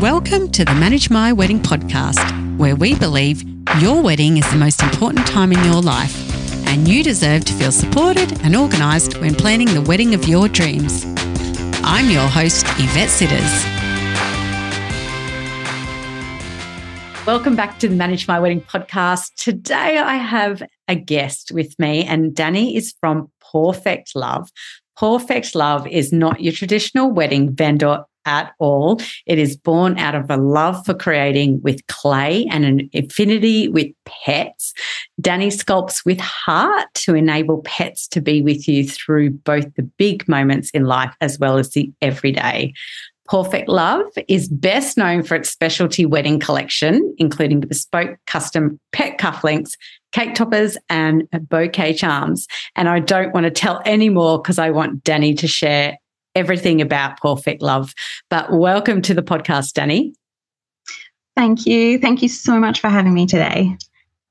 Welcome to the Manage My Wedding podcast, where we believe your wedding is the most important time in your life, and you deserve to feel supported and organised when planning the wedding of your dreams. I'm your host, Yvette Sitters. Welcome back to the Manage My Wedding podcast. Today I have a guest with me, and Dani is from Pawfect Love. Pawfect Love is not your traditional wedding vendor at all. It is born out of a love for creating with clay and an affinity with pets. Dani sculpts with heart to enable pets to be with you through both the big moments in life as well as the everyday. Pawfect Love is best known for its specialty wedding collection, including bespoke custom pet cufflinks, cake toppers, and bouquet charms. And I don't want to tell any more because I want Dani to share everything about Pawfect Love. But welcome to the podcast, Dani. Thank you. Thank you so much for having me today.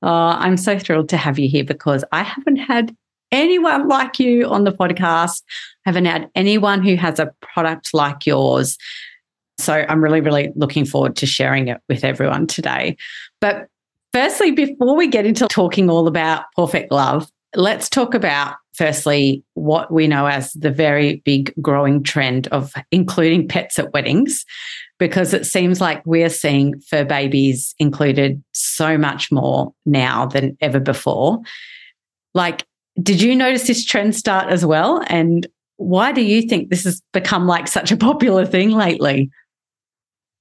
Oh, I'm so thrilled to have you here because I haven't had anyone like you on the podcast. I haven't had anyone who has a product like yours. So I'm really, really looking forward to sharing it with everyone today. But firstly, before we get into talking all about Pawfect Love, let's talk about firstly what we know as the very big growing trend of including pets at weddings because it seems like we're seeing fur babies included so much more now than ever before. Like did you notice this trend start as well? And why do you think this has become like such a popular thing lately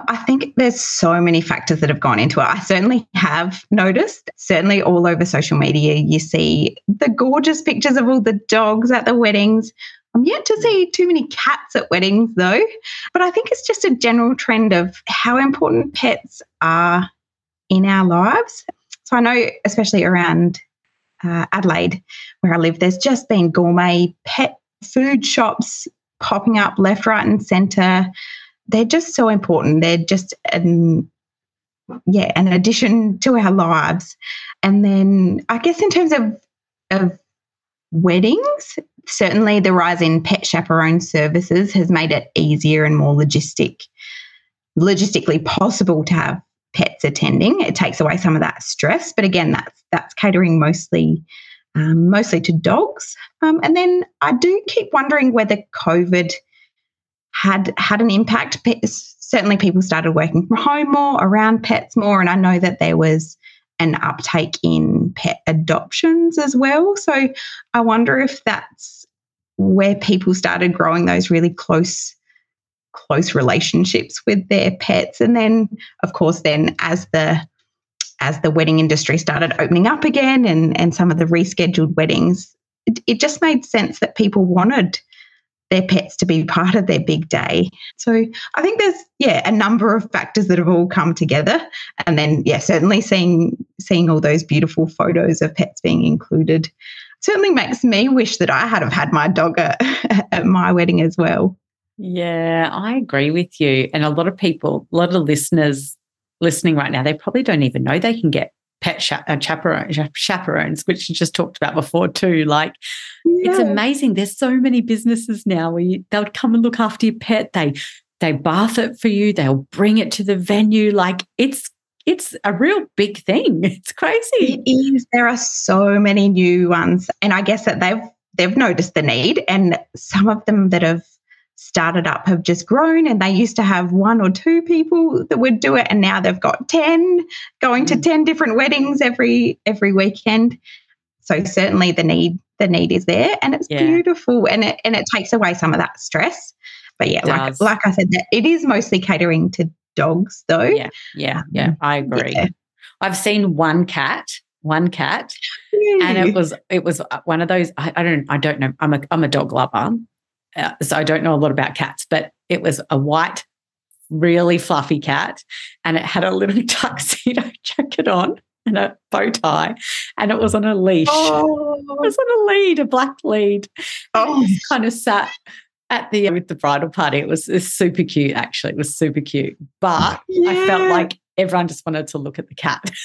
I think there's so many factors that have gone into it. I certainly have noticed, certainly all over social media, you see the gorgeous pictures of all the dogs at the weddings. I'm yet to see too many cats at weddings though, but I think it's just a general trend of how important pets are in our lives. So I know, especially around uh, Adelaide, where I live, there's just been gourmet pet food shops popping up left, right, and centre they're just so important. They're just an yeah, an addition to our lives. And then I guess in terms of of weddings, certainly the rise in pet chaperone services has made it easier and more logistic logistically possible to have pets attending. It takes away some of that stress, but again, that's that's catering mostly um, mostly to dogs. Um, and then I do keep wondering whether COVID had had an impact. Certainly, people started working from home more, around pets more, and I know that there was an uptake in pet adoptions as well. So I wonder if that's where people started growing those really close close relationships with their pets and then of course then as the as the wedding industry started opening up again and and some of the rescheduled weddings it, it just made sense that people wanted their pets to be part of their big day. So I think there's yeah a number of factors that have all come together, and then yeah certainly seeing seeing all those beautiful photos of pets being included certainly makes me wish that I had have had my dog at, at my wedding as well. Yeah, I agree with you, and a lot of people, a lot of listeners listening right now, they probably don't even know they can get pet cha- uh, chaperone, chaperones, which you just talked about before too. Like, yeah. it's amazing. There's so many businesses now where you, they'll come and look after your pet. They they bath it for you. They'll bring it to the venue. Like, it's it's a real big thing. It's crazy. It is. There are so many new ones, and I guess that they've they've noticed the need, and some of them that have started up have just grown and they used to have one or two people that would do it and now they've got 10 going to mm. 10 different weddings every every weekend. So certainly the need the need is there and it's yeah. beautiful and it and it takes away some of that stress. But yeah like like I said it is mostly catering to dogs though. Yeah yeah yeah um, I agree. yeah. I've seen one cat one cat and it was it was one of those I, I don't I don't know I'm a I'm a dog lover uh, so I don't know a lot about cats, but it was a white, really fluffy cat, and it had a little tuxedo jacket on and a bow tie, and it was on a leash. Oh. It was on a lead, a black lead. Oh, kind of sat at the with the bridal party. It was, it was super cute, actually. It was super cute, but yeah. I felt like everyone just wanted to look at the cat.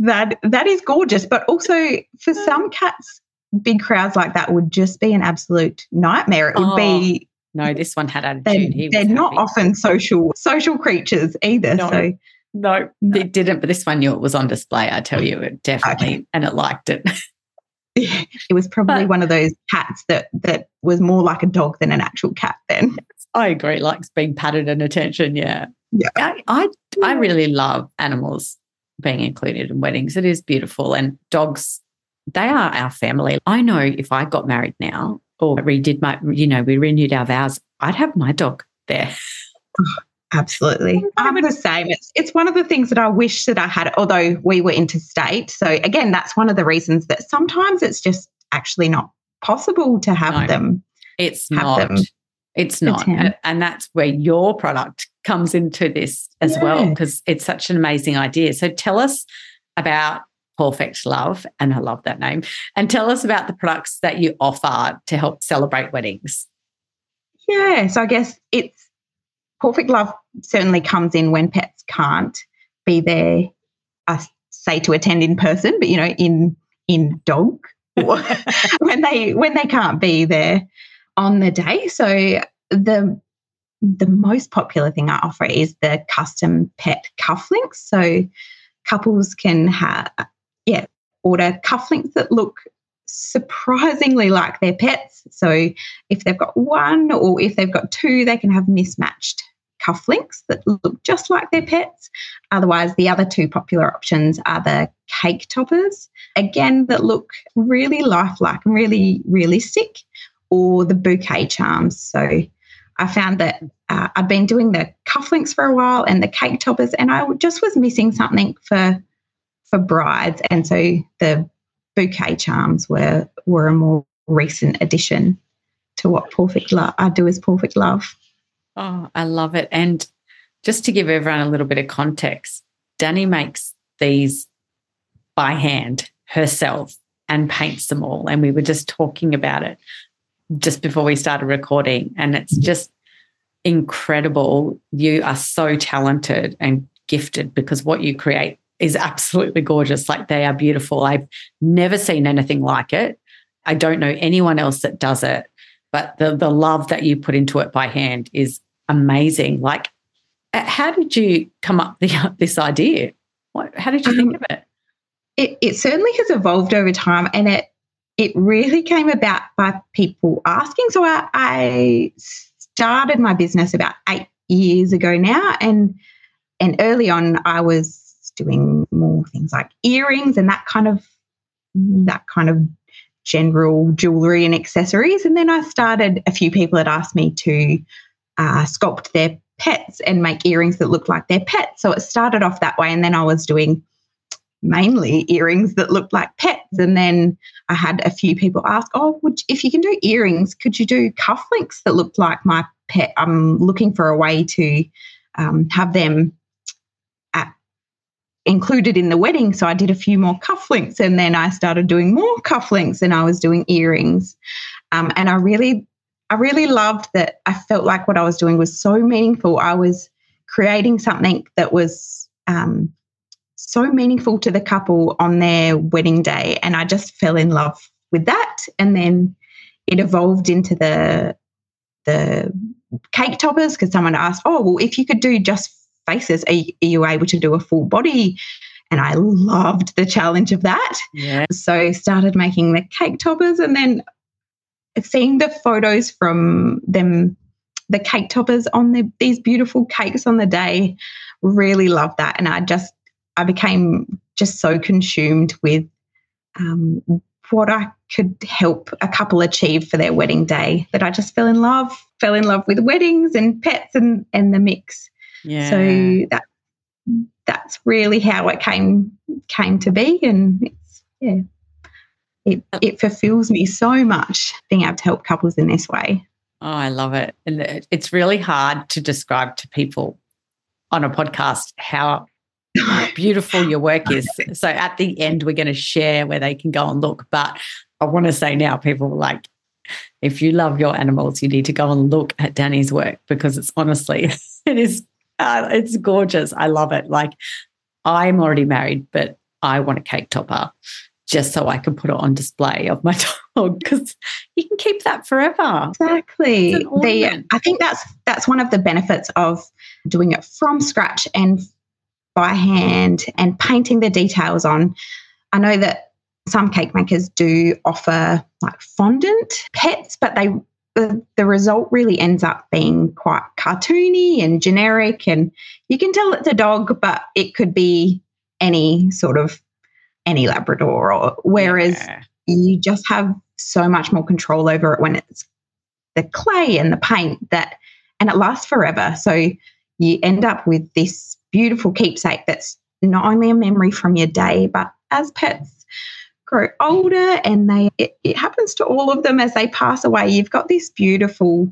That that is gorgeous, but also for some cats, big crowds like that would just be an absolute nightmare. It would oh, be no, this one had attitude. They're, they're not often social social creatures either. No. So no, No. it didn't. But this one knew it was on display. I tell you, it definitely, Okay. and it liked it. it was probably But- one of those cats that that was more like a dog than an actual cat. Then I agree. Likes being patted and attention. Yeah, Yeah. I, I, I really love animals being included in weddings. It is beautiful, and dogs. They are our family. I know if I got married now or redid my, you know, we renewed our vows, I'd have my dog there. Absolutely. I I'm would- the same. It's it's one of the things that I wish that I had, although we were interstate. So again, that's one of the reasons that sometimes it's just actually not possible to have No. them. It's Have not. them. It's not. him. And, and that's where your product comes into this as well, because it's such an amazing idea. So tell us about Pawfect Love, and I love that name, and tell us about the products that you offer to help celebrate weddings. Yeah. So I guess it's Pawfect Love certainly comes in when pets can't be there, I say to attend in person, but you know, in in dog when they when they can't be there on the day. So the the most popular thing I offer is the custom pet cufflinks. So couples can have yeah, order cufflinks that look surprisingly like their pets. So if they've got one or if they've got two, they can have mismatched cufflinks that look just like their pets. Otherwise, the other two popular options are the cake toppers, again, that look really lifelike and really realistic, or the bouquet charms. So I found that uh, I'd been doing the cufflinks for a while and the cake toppers, and I just was missing something for for brides, and so the bouquet charms were were a more recent addition to what Pawfect Love I do is Pawfect Love. Oh, I love it. And just to give everyone a little bit of context, Dani makes these by hand herself and paints them all. And we were just talking about it just before we started recording. And it's just incredible. You are so talented and gifted because what you create is absolutely gorgeous. Like they are beautiful. I've never seen anything like it. I don't know anyone else that does it, but the the love that you put into it by hand is amazing. Like, how did you come up with this idea? What, how did you think um, of it? It, it certainly has evolved over time, and it it really came about by people asking. So I, I started my business about eight years ago now, and and early on I was doing more things like earrings and that kind of that kind of general jewelry and accessories. And then I started. A few people had asked me to uh, sculpt their pets and make earrings that looked like their pets. So it started off that way, and then I was doing mainly earrings that looked like pets. And then I had a few people ask, "Oh, would if you can do earrings, could you do cufflinks that looked like my pet?" I'm looking for a way to um, have them included in the wedding. So I did a few more cufflinks, and then I started doing more cufflinks, and I was doing earrings. Um, and I really, I really loved that. I felt like what I was doing was so meaningful. I was creating something that was um, so meaningful to the couple on their wedding day, and I just fell in love with that. And then it evolved into the the cake toppers because someone asked, "Oh, well, if you could do just faces, are you, are you able to do a full body?" And I loved the challenge of that. Yeah. So started making the cake toppers and then seeing the photos from them, the cake toppers on the, these beautiful cakes on the day, really loved that. And I just, I became just so consumed with um, what I could help a couple achieve for their wedding day that I just fell in love, fell in love with weddings and pets and, and the mix. Yeah. So that that's really how it came came to be, and it's yeah, it uh, it fulfills me so much being able to help couples in this way. Oh, I love it. And it's really hard to describe to people on a podcast how beautiful your work is. So at the end, we're going to share where they can go and look. But I want to say now, people like, if you love your animals, you need to go and look at Dani's work because it's honestly, it is, uh, it's gorgeous. I love it. Like, I'm already married, but I want a cake topper. just so I can put it on display of my dog because you can keep that forever. Exactly. The, I think that's that's one of the benefits of doing it from scratch and by hand and painting the details on. I know that some cake makers do offer like fondant pets, but they the, the result really ends up being quite cartoony and generic and you can tell it's a dog, but it could be any sort of any Labrador, or whereas yeah. you just have so much more control over it when it's the clay and the paint that, and it lasts forever. So you end up with this beautiful keepsake that's not only a memory from your day, but as pets grow older and they, it, it happens to all of them as they pass away, you've got this beautiful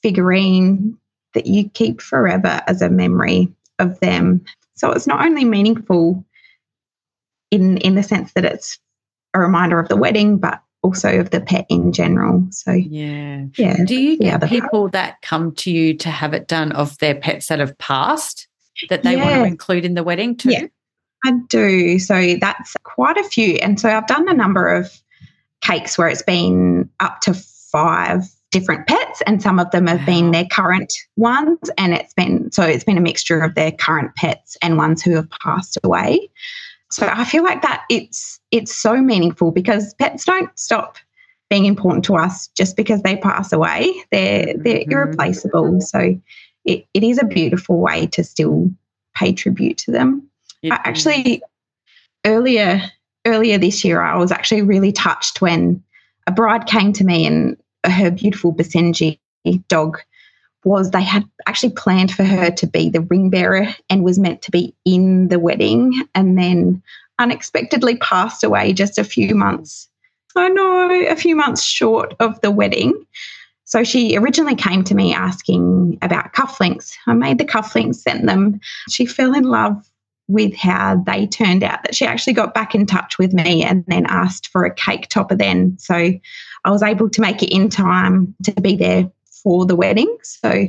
figurine that you keep forever as a memory of them. So it's not only meaningful in in the sense that it's a reminder of the wedding, but also of the pet in general. So yeah, yeah. Do you get people part. that come to you to have it done of their pets that have passed that they yeah. want to include in the wedding too? Yeah, I do. So that's quite a few, and so I've done a number of cakes where it's been up to five different pets and some of them have wow. been their current ones and it's been so it's been a mixture of their current pets and ones who have passed away so I feel like that it's it's so meaningful because pets don't stop being important to us just because they pass away. They're they're mm-hmm. irreplaceable. So it, it is a beautiful way to still pay tribute to them. I actually earlier earlier this year I was actually really touched when a bride came to me and her beautiful Basenji dog was they had actually planned for her to be the ring bearer and was meant to be in the wedding and then unexpectedly passed away just a few months I know a few months short of the wedding. So she originally came to me asking about cufflinks. I made the cufflinks, sent them. She fell in love with how they turned out, that she actually got back in touch with me and then asked for a cake topper then. So I was able to make it in time to be there for the wedding. So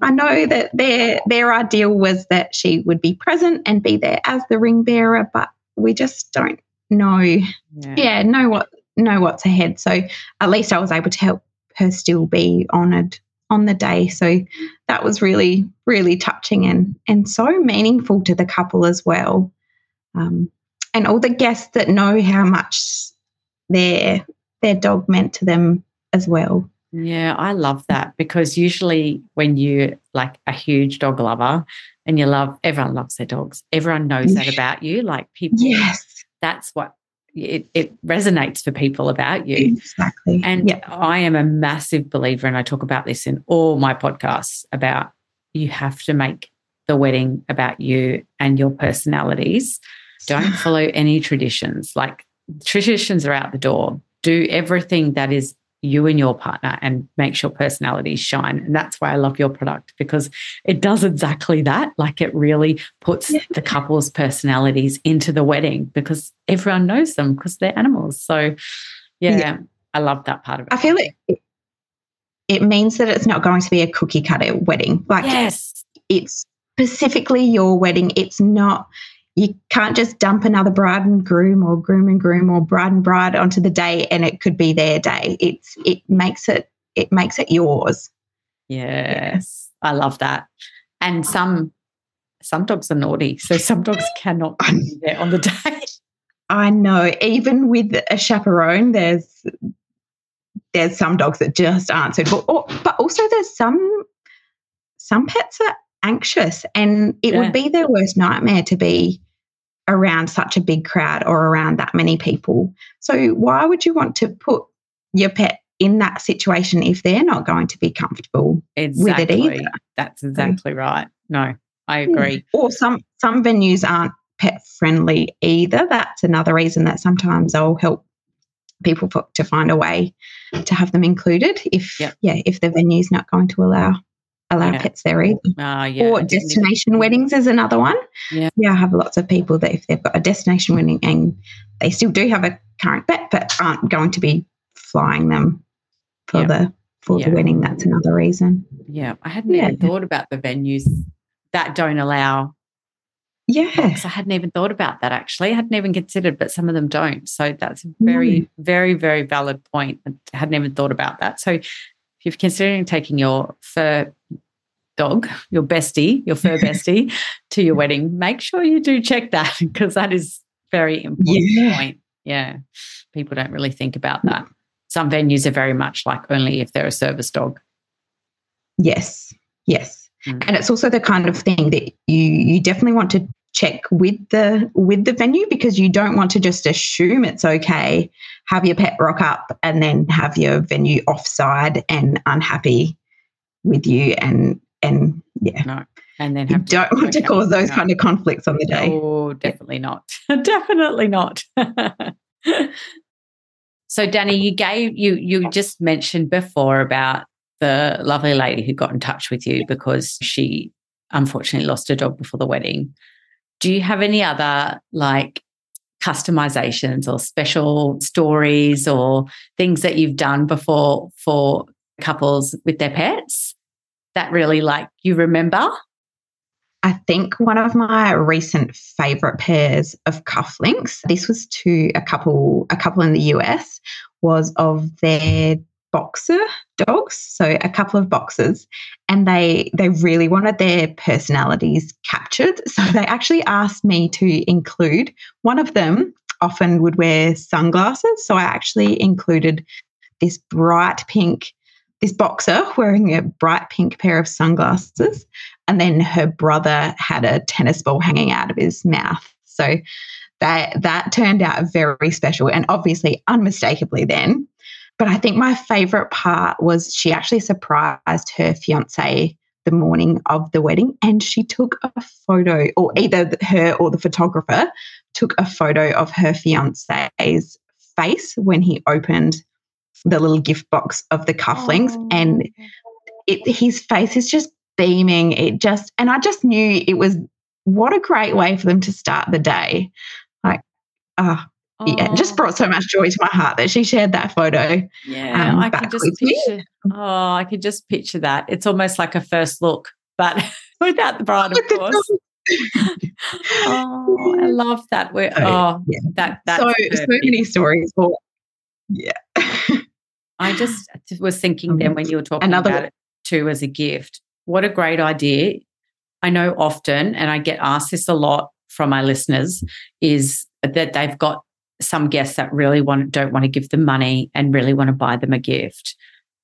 I know that their their ideal was that she would be present and be there as the ring bearer, but we just don't know yeah. yeah, know what know what's ahead. So at least I was able to help her still be honoured on the day. So that was really, really touching and and so meaningful to the couple as well. Um, and all the guests that know how much their their dog meant to them as well. Yeah, I love that because usually when you like a huge dog lover and you love everyone loves their dogs. Everyone knows that about you. Like people yes. that's what it, it resonates for people about you. Exactly. And. I am a massive believer, and I talk about this in all my podcasts about you have to make the wedding about you and your personalities. Don't follow any traditions. Like traditions are out the door. Do everything that is you and your partner and makes your personalities shine. And that's why I love your product because it does exactly that. Like it really puts yeah. the couple's personalities into the wedding because everyone knows them because they're animals. So, yeah, yeah, I love that part of it. I feel it. It means that it's not going to be a cookie cutter wedding. Like, yes, it's specifically your wedding. It's not you can't just dump another bride and groom or groom and groom or bride and bride onto the day and it could be their day. It's it makes it it makes it yours. Yes. Yeah. i love that. And some some dogs are naughty so some dogs cannot be there on the day. I know. Even with a chaperone there's there's some dogs that just aren't suitable. Or, but also there's some some pets are anxious and it yeah. would be their worst nightmare to be around such a big crowd or around that many people. So why would you want to put your pet in that situation if they're not going to be comfortable exactly. with it either? That's exactly right. No, I hmm. agree. Or some some venues aren't pet friendly either. That's another reason that sometimes I'll help people for, to find a way to have them included if yep. yeah if the venue's not going to allow allow yeah. pets there either. Uh, yeah. Or destination weddings is another one. Yeah. yeah, I have lots of people that if they've got a destination wedding and they still do have a current pet, but aren't going to be flying them for the for the wedding. That's another reason. Yeah, I hadn't even thought about the venues that don't allow Yeah. I hadn't even thought about that actually. I hadn't even considered, but some of them don't. So that's a very, mm. very, very valid point. I hadn't even thought about that. So if you're considering taking your fur dog, your bestie, your fur bestie to your wedding, make sure you do check that because that is very important yeah. point. Yeah. People don't really think about that. Some venues are very much like only if they're a service dog. Yes. Yes. Mm. And it's also the kind of thing that you you definitely want to check with the with the venue because you don't want to just assume it's okay have your pet rock up and then have your venue offside and unhappy with you and and yeah. No. And then you don't want to cause those kind of conflicts on the day. Oh definitely not. Definitely not. So Dani you gave you you just mentioned before about the lovely lady who got in touch with you because she unfortunately lost her dog before the wedding do you have any other like customizations or special stories or things that you've done before for couples with their pets that really like you remember? I think one of my recent favorite pairs of cufflinks, this was to a couple a couple in the US, was of their boxer dogs, so a couple of boxers, and they they really wanted their personalities captured. So they actually asked me to include one of them. Often would wear sunglasses, so I actually included this bright pink, this boxer wearing a bright pink pair of sunglasses, and then her brother had a tennis ball hanging out of his mouth. So that that turned out very special and obviously unmistakably then but I think my favorite part was she actually surprised her fiance the morning of the wedding and she took a photo, or either her or the photographer took a photo of her fiance's face when he opened the little gift box of the cufflinks. Oh. And it, his face is just beaming. It just, and I just knew it was what a great way for them to start the day. Like, ah, yeah, just brought so much joy to my heart that she shared that photo. Yeah, um, I could just picture. Oh, I could just picture that. It's almost like a first look, but without the bride, of course. oh, I love that. We're, oh, yeah. that that. So so many stories. For, yeah. I just was thinking then when you were talking Another, about it too as a gift. What a great idea! I know often, and I get asked this a lot from my listeners, is that they've got some guests that really want don't want to give them money and really want to buy them a gift.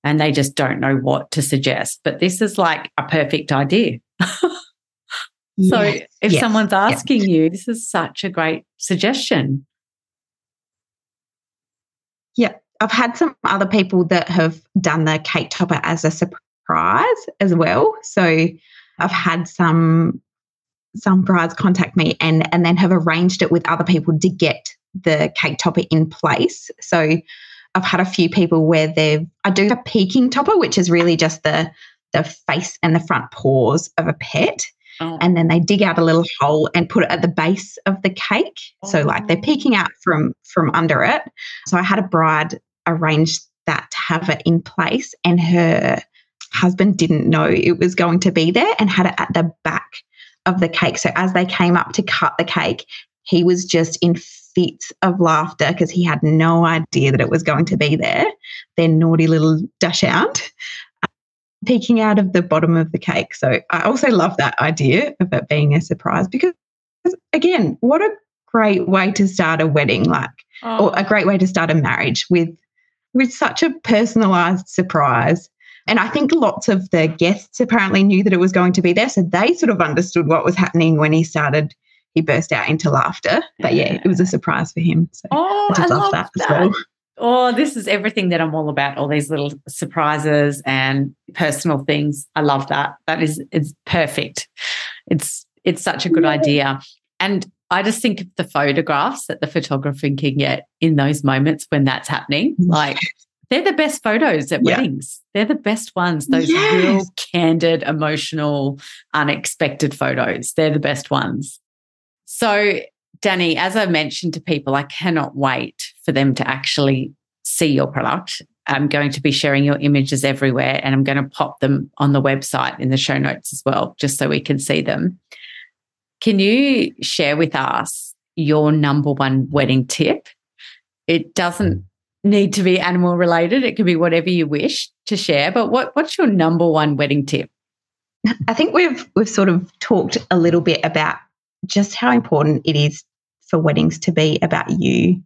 And they just don't know what to suggest. But this is like a perfect idea. So yes, if yes, someone's asking yes. you this is such a great suggestion. Yeah i've had some other people that have done the cake topper as a surprise as well. So i've had some some brides contact me and and then have arranged it with other people to get the cake topper in place. So I've had a few people where they've I do a peeking topper, which is really just the the face and the front paws of a pet. Oh. And then they dig out a little hole and put it at the base of the cake. Oh. So like they're oh. peeking out from from under it. So I had a bride arrange that to have it in place and her husband didn't know it was going to be there and had it at the back of the cake. So as they came up to cut the cake, he was just in fits of laughter because he had no idea that it was going to be there. Their naughty little dachshund uh, peeking out of the bottom of the cake. So I also love that idea of it being a surprise because, again, what a great way to start a wedding, like, oh. or a great way to start a marriage with with such a personalized surprise. And I think lots of the guests apparently knew that it was going to be there. So they sort of understood what was happening when he started he burst out into laughter. But yeah, it was a surprise for him. So oh, I, I love, love that, that, as well. Oh, this is everything that I'm all about. All these little surprises and personal things. I love that. That is it's perfect. It's it's such a good yeah. idea. And I just think of the photographs that the photographer can get in those moments when that's happening. Mm. Like they're the best photos at yeah. weddings. They're the best ones. Those yes. real candid, emotional, unexpected photos. They're the best ones. So, Dani, as I mentioned to people, I cannot wait for them to actually see your product. I'm going to be sharing your images everywhere and I'm going to pop them on the website in the show notes as well, just so we can see them. Can you share with us your number one wedding tip? It doesn't need to be animal related. It could be whatever you wish to share. But what, what's your number one wedding tip? I think we've we've sort of talked a little bit about just how important it is for weddings to be about you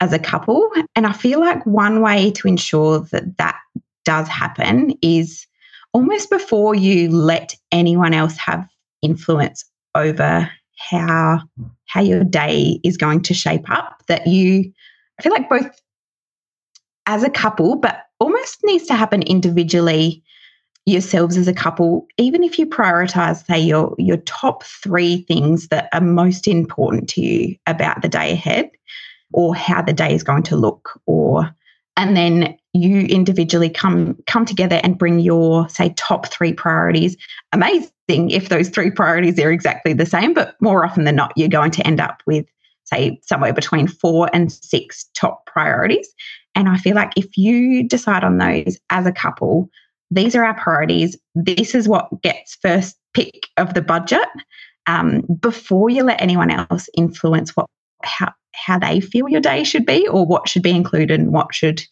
as a couple. And I feel like one way to ensure that that does happen is almost before you let anyone else have influence over how how your day is going to shape up that you I feel like both as a couple but almost needs to happen individually yourselves as a couple even if you prioritize say your your top 3 things that are most important to you about the day ahead or how the day is going to look or and then you individually come come together and bring your say top 3 priorities. Amazing if those three priorities are exactly the same but more often than not you're going to end up with say somewhere between 4 and 6 top priorities. And i feel like if you decide on those as a couple these are our priorities. This is what gets first pick of the budget um, before you let anyone else influence what how how they feel your day should be or what should be included and what should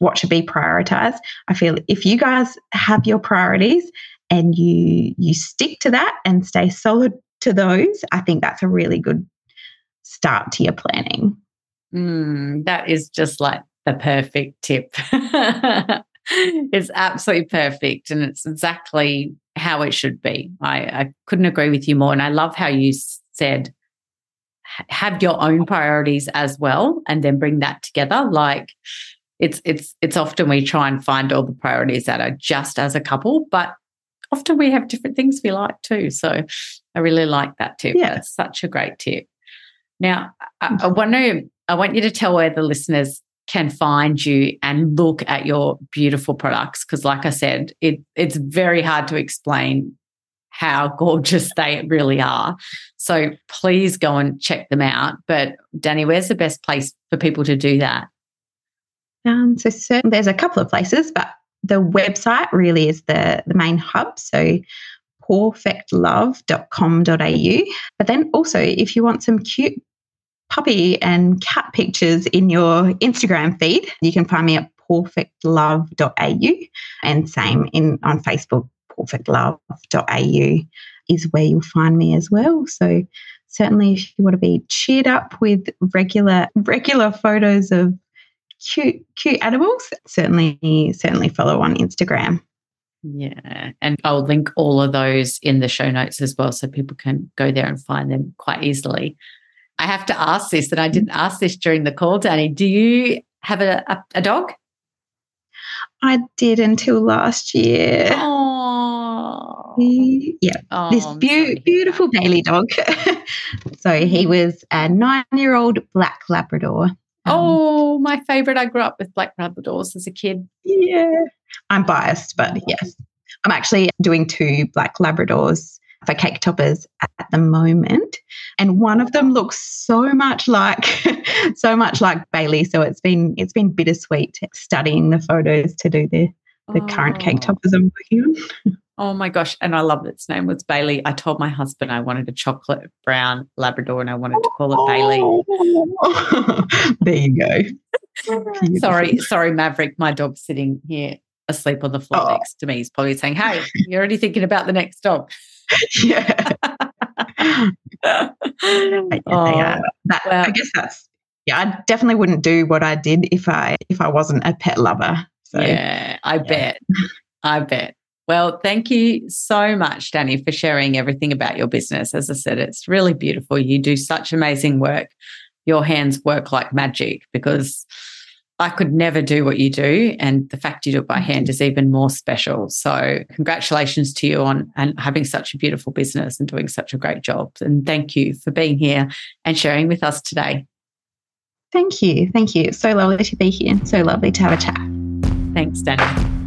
what should be prioritized. I feel if you guys have your priorities and you you stick to that and stay solid to those i think that's a really good start to your planning. Mm, that is just like the perfect tip it's absolutely perfect and it's exactly how it should be. I, I couldn't agree with you more and i love how you said have your own priorities as well and then bring that together. Like it's it's it's often we try and find all the priorities that are just as a couple but often we have different things we like too so i really like that tip. Yeah. that's such a great tip. Now I, I mm-hmm. want to i want you to tell where the listeners can find you and look at your beautiful products because like i said it it's very hard to explain how gorgeous they really are. So please go and check them out. But Dani, where's the best place for people to do that? Um, so certain, there's a couple of places, but the website really is the, the main hub. So pawfectlove.com.au. But then also, if you want some cute puppy and cat pictures in your Instagram feed, you can find me at pawfectlove.au and same in on Facebook pawfectlove.au is where you'll find me as well. So certainly if you want to be cheered up with regular regular photos of cute cute animals, certainly certainly follow on Instagram. Yeah. And I'll link all of those in the show notes as well so people can go there and find them quite easily. I have to ask this, and I didn't ask this during the call, Dani. Do you have a, a, a dog? I did until last year. Oh, yeah. Oh, this be- beautiful Bailey dog. so he was a nine-year-old black Labrador. Um, oh, my favorite. I grew up with black Labradors as a kid. Yeah, I'm biased, but yes, I'm actually doing two black Labradors for cake toppers at the moment. And one of them looks so much like so much like Bailey. So it's been it's been bittersweet studying the photos to do the the oh. current cake oh. toppers I'm working on. Oh my gosh. And I love its name was Bailey. I told my husband I wanted a chocolate brown Labrador and I wanted to call it Bailey. there you go. sorry, sorry, Maverick. My dog's sitting here asleep on the floor oh. next to me. He's probably saying, Hey, you're already thinking about the next dog. yeah. oh, that, well, I guess that's yeah. I definitely wouldn't do what I did if I if I wasn't a pet lover. So, yeah, I yeah. bet. I bet. Well, thank you so much, Dani, for sharing everything about your business. As I said, it's really beautiful. You do such amazing work. Your hands work like magic because I could never do what you do. And the fact you do it by hand mm-hmm. is even more special. So, congratulations to you on and having such a beautiful business and doing such a great job. And thank you for being here and sharing with us today. Thank you. Thank you. It's so lovely to be here. So lovely to have a chat. Thanks, Dani.